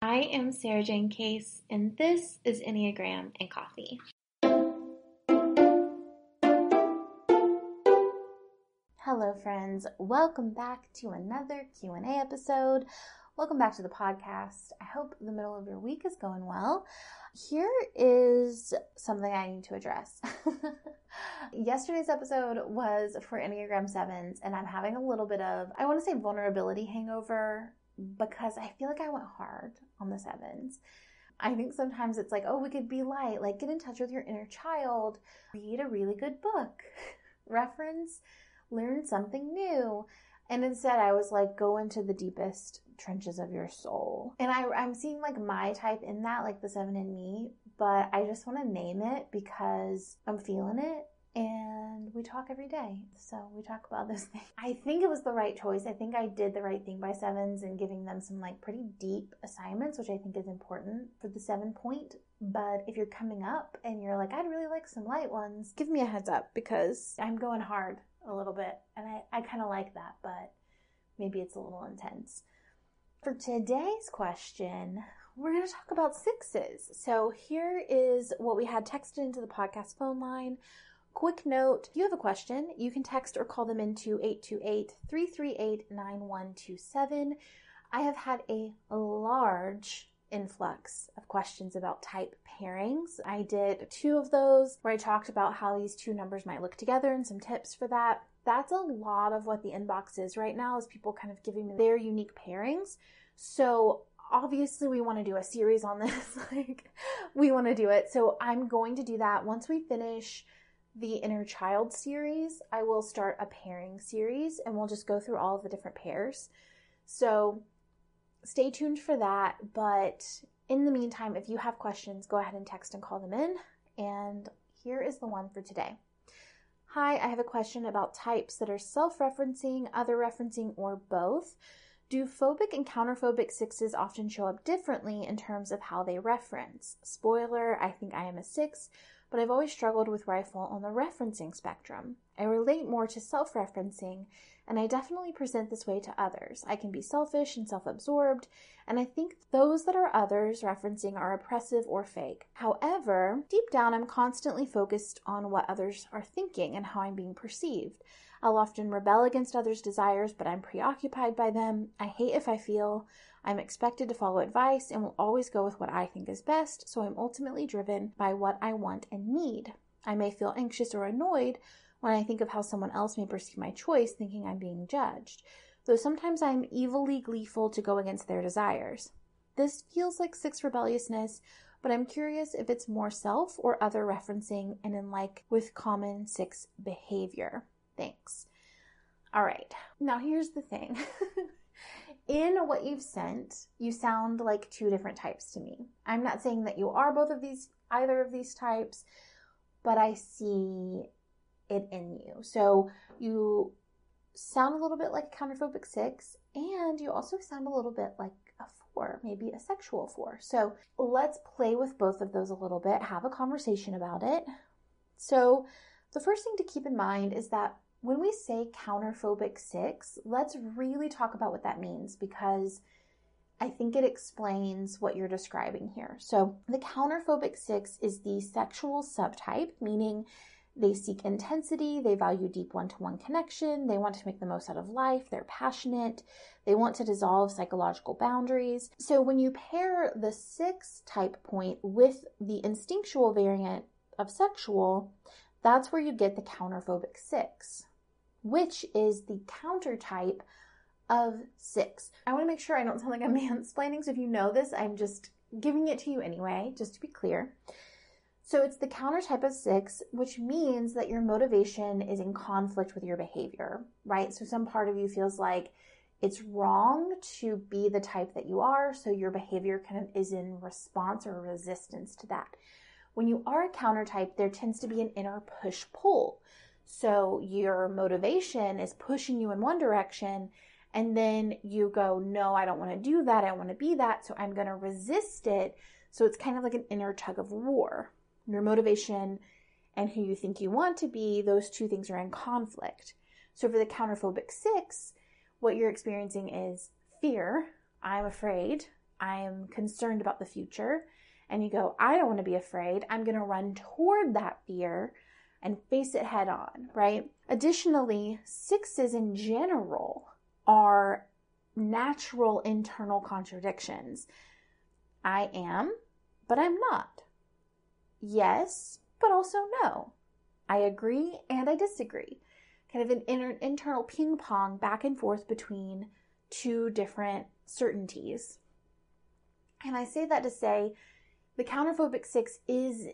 I am Sara Jane Case, and this is Enneagram and Coffee. Hello, friends. Welcome back to another Q&A episode. Welcome back to the podcast. I hope the middle of your week is going well. Here is something I need to address. Yesterday's episode was for Enneagram 7s, and I'm having a little bit of, I want to say, vulnerability hangover because I feel like I went hard on the sevens. I think sometimes it's like, oh, we could be light, like get in touch with your inner child, read a really good book, reference, learn something new. And instead, I was like, go into the deepest trenches of your soul. And I, I'm seeing like my type in that, like the seven in me, but I just want to name it because I'm feeling it and we talk every day. So we talk about this thing. I think it was the right choice. I think I did the right thing by sevens and giving them some like pretty deep assignments, which I think is important for the seven point. But if you're coming up and you're like, I'd really like some light ones, give me a heads up because I'm going hard a little bit. And I, I kind of like that, but maybe it's a little intense. For today's question, we're going to talk about sixes. So here is what we had texted into the podcast phone line. Quick note if you have a question, you can text or call them into 828 338 9127. I have had a large influx of questions about type pairings. I did two of those where I talked about how these two numbers might look together and some tips for that. That's a lot of what the inbox is right now is people kind of giving me their unique pairings. So obviously we want to do a series on this. like we want to do it. So I'm going to do that once we finish the Inner Child series, I will start a pairing series and we'll just go through all the different pairs. So stay tuned for that. But in the meantime, if you have questions, go ahead and text and call them in. And here is the one for today. Hi, I have a question about types that are self referencing, other referencing, or both. Do phobic and counterphobic sixes often show up differently in terms of how they reference? Spoiler, I think I am a six, but I've always struggled with fall on the referencing spectrum. I relate more to self referencing, and I definitely present this way to others. I can be selfish and self absorbed, and I think those that are others referencing are oppressive or fake. However, deep down, I'm constantly focused on what others are thinking and how I'm being perceived. I'll often rebel against others' desires, but I'm preoccupied by them. I hate if I feel I'm expected to follow advice and will always go with what I think is best, so I'm ultimately driven by what I want and need. I may feel anxious or annoyed when I think of how someone else may perceive my choice, thinking I'm being judged, though sometimes I'm evilly gleeful to go against their desires. This feels like six rebelliousness, but I'm curious if it's more self or other referencing and in like with common six behavior. Thanks. All right, now here's the thing. in what you've sent, you sound like two different types to me. I'm not saying that you are both of these, either of these types, but I see it in you. So you sound a little bit like a counterphobic six, and you also sound a little bit like a four, maybe a sexual four. So let's play with both of those a little bit, have a conversation about it. So the first thing to keep in mind is that when we say counterphobic six, let's really talk about what that means because I think it explains what you're describing here. So, the counterphobic six is the sexual subtype, meaning They seek intensity. They value deep one to one connection. They want to make the most out of life. They're passionate. They want to dissolve psychological boundaries. So when you pair the six type point with the instinctual variant of sexual, that's where you get the counterphobic six, which is the counter type of six. I want to make sure I don't sound like I'm mansplaining. So if you know this, I'm just giving it to you anyway, just to be clear. So it's the counter type of six, which means that your motivation is in conflict with your behavior, right? So some part of you feels like it's wrong to be the type that you are, so your behavior kind of is in response or resistance to that. When you are a counter type, there tends to be an inner push pull. So your motivation is pushing you in one direction, and then you go, No, I don't want to do that. I want to be that. So I'm going to resist it. So it's kind of like an inner tug of war your motivation and who you think you want to be, those two things are in conflict. So for the counterphobic six, what you're experiencing is fear. I'm afraid. I am concerned about the future. And you go, I don't want to be afraid. I'm going to run toward that fear and face it head on, right? Additionally, sixes in general are natural internal contradictions. I am, but I'm not yes, but also no. I agree and I disagree. Kind of an inner, internal ping pong back and forth between two different certainties. And I say that to say the counterphobic six is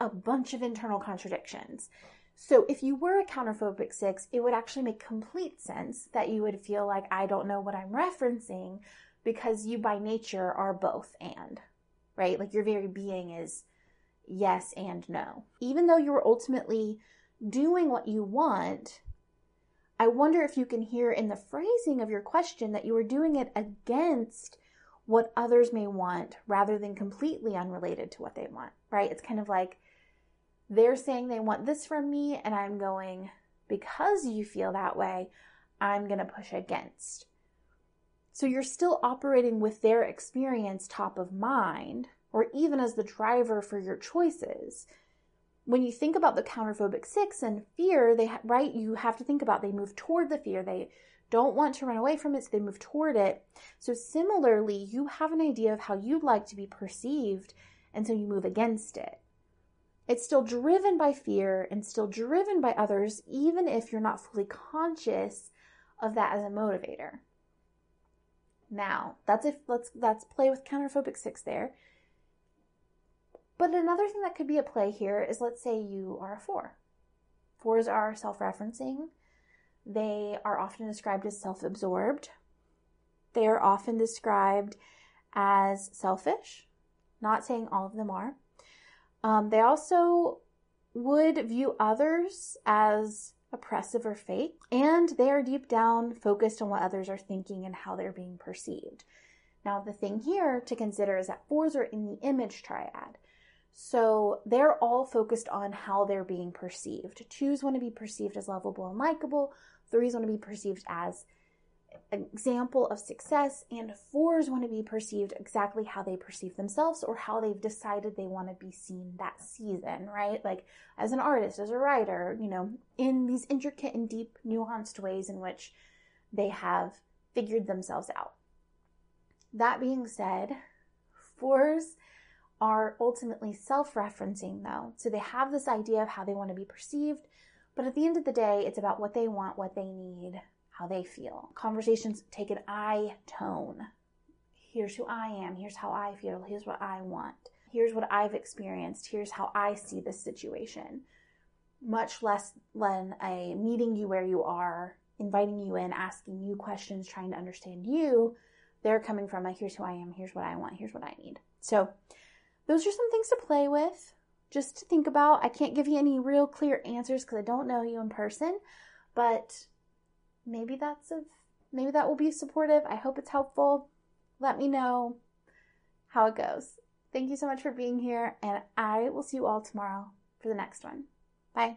a bunch of internal contradictions. So if you were a counterphobic six, it would actually make complete sense that you would feel like I don't know what I'm referencing because you by nature are both and, right? Like your very being is yes and no. Even though you're ultimately doing what you want, I wonder if you can hear in the phrasing of your question that you are doing it against what others may want rather than completely unrelated to what they want, right? It's kind of like they're saying they want this from me, and I'm going, because you feel that way, I'm going to push against. So you're still operating with their experience top of mind, or even as the driver for your choices. When you think about the counterphobic six and fear, they right, you have to think about they move toward the fear. They don't want to run away from it, so they move toward it. So similarly, you have an idea of how you'd like to be perceived, and so you move against it. It's still driven by fear and still driven by others, even if you're not fully conscious of that as a motivator. Now, that's if let's let's play with counterphobic six there. But another thing that could be at play here is let's say you are a four. Fours are self referencing, they are often described as self absorbed, they are often described as selfish, not saying all of them are. Um, they also would view others as oppressive or fake, and they are deep down focused on what others are thinking and how they're being perceived. Now, the thing here to consider is that fours are in the image triad. So they're all focused on how they're being perceived. Twos want to be perceived as lovable and likable. Threes want to be perceived as an example of success. And fours want to be perceived exactly how they perceive themselves or how they've decided they want to be seen that season, right? Like as an artist, as a writer, you know, in these intricate and deep, nuanced ways in which they have figured themselves out. That being said, fours are ultimately self referencing, though. So they have this idea of how they want to be perceived, but at the end of the day, it's about what they want, what they need, how they feel. Conversations take an I tone. Here's who I am. Here's how I feel. Here's what I want. Here's what I've experienced. Here's how I see this situation. Much less than a meeting you where you are, inviting you in, asking you questions, trying to understand you. They're coming from a here's who I am, here's what I want, here's what I need. So, those are some things to play with, just to think about. I can't give you any real clear answers because I don't know you in person, but maybe that's a maybe that will be supportive. I hope it's helpful. Let me know how it goes. Thank you so much for being here, and I will see you all tomorrow for the next one. Bye.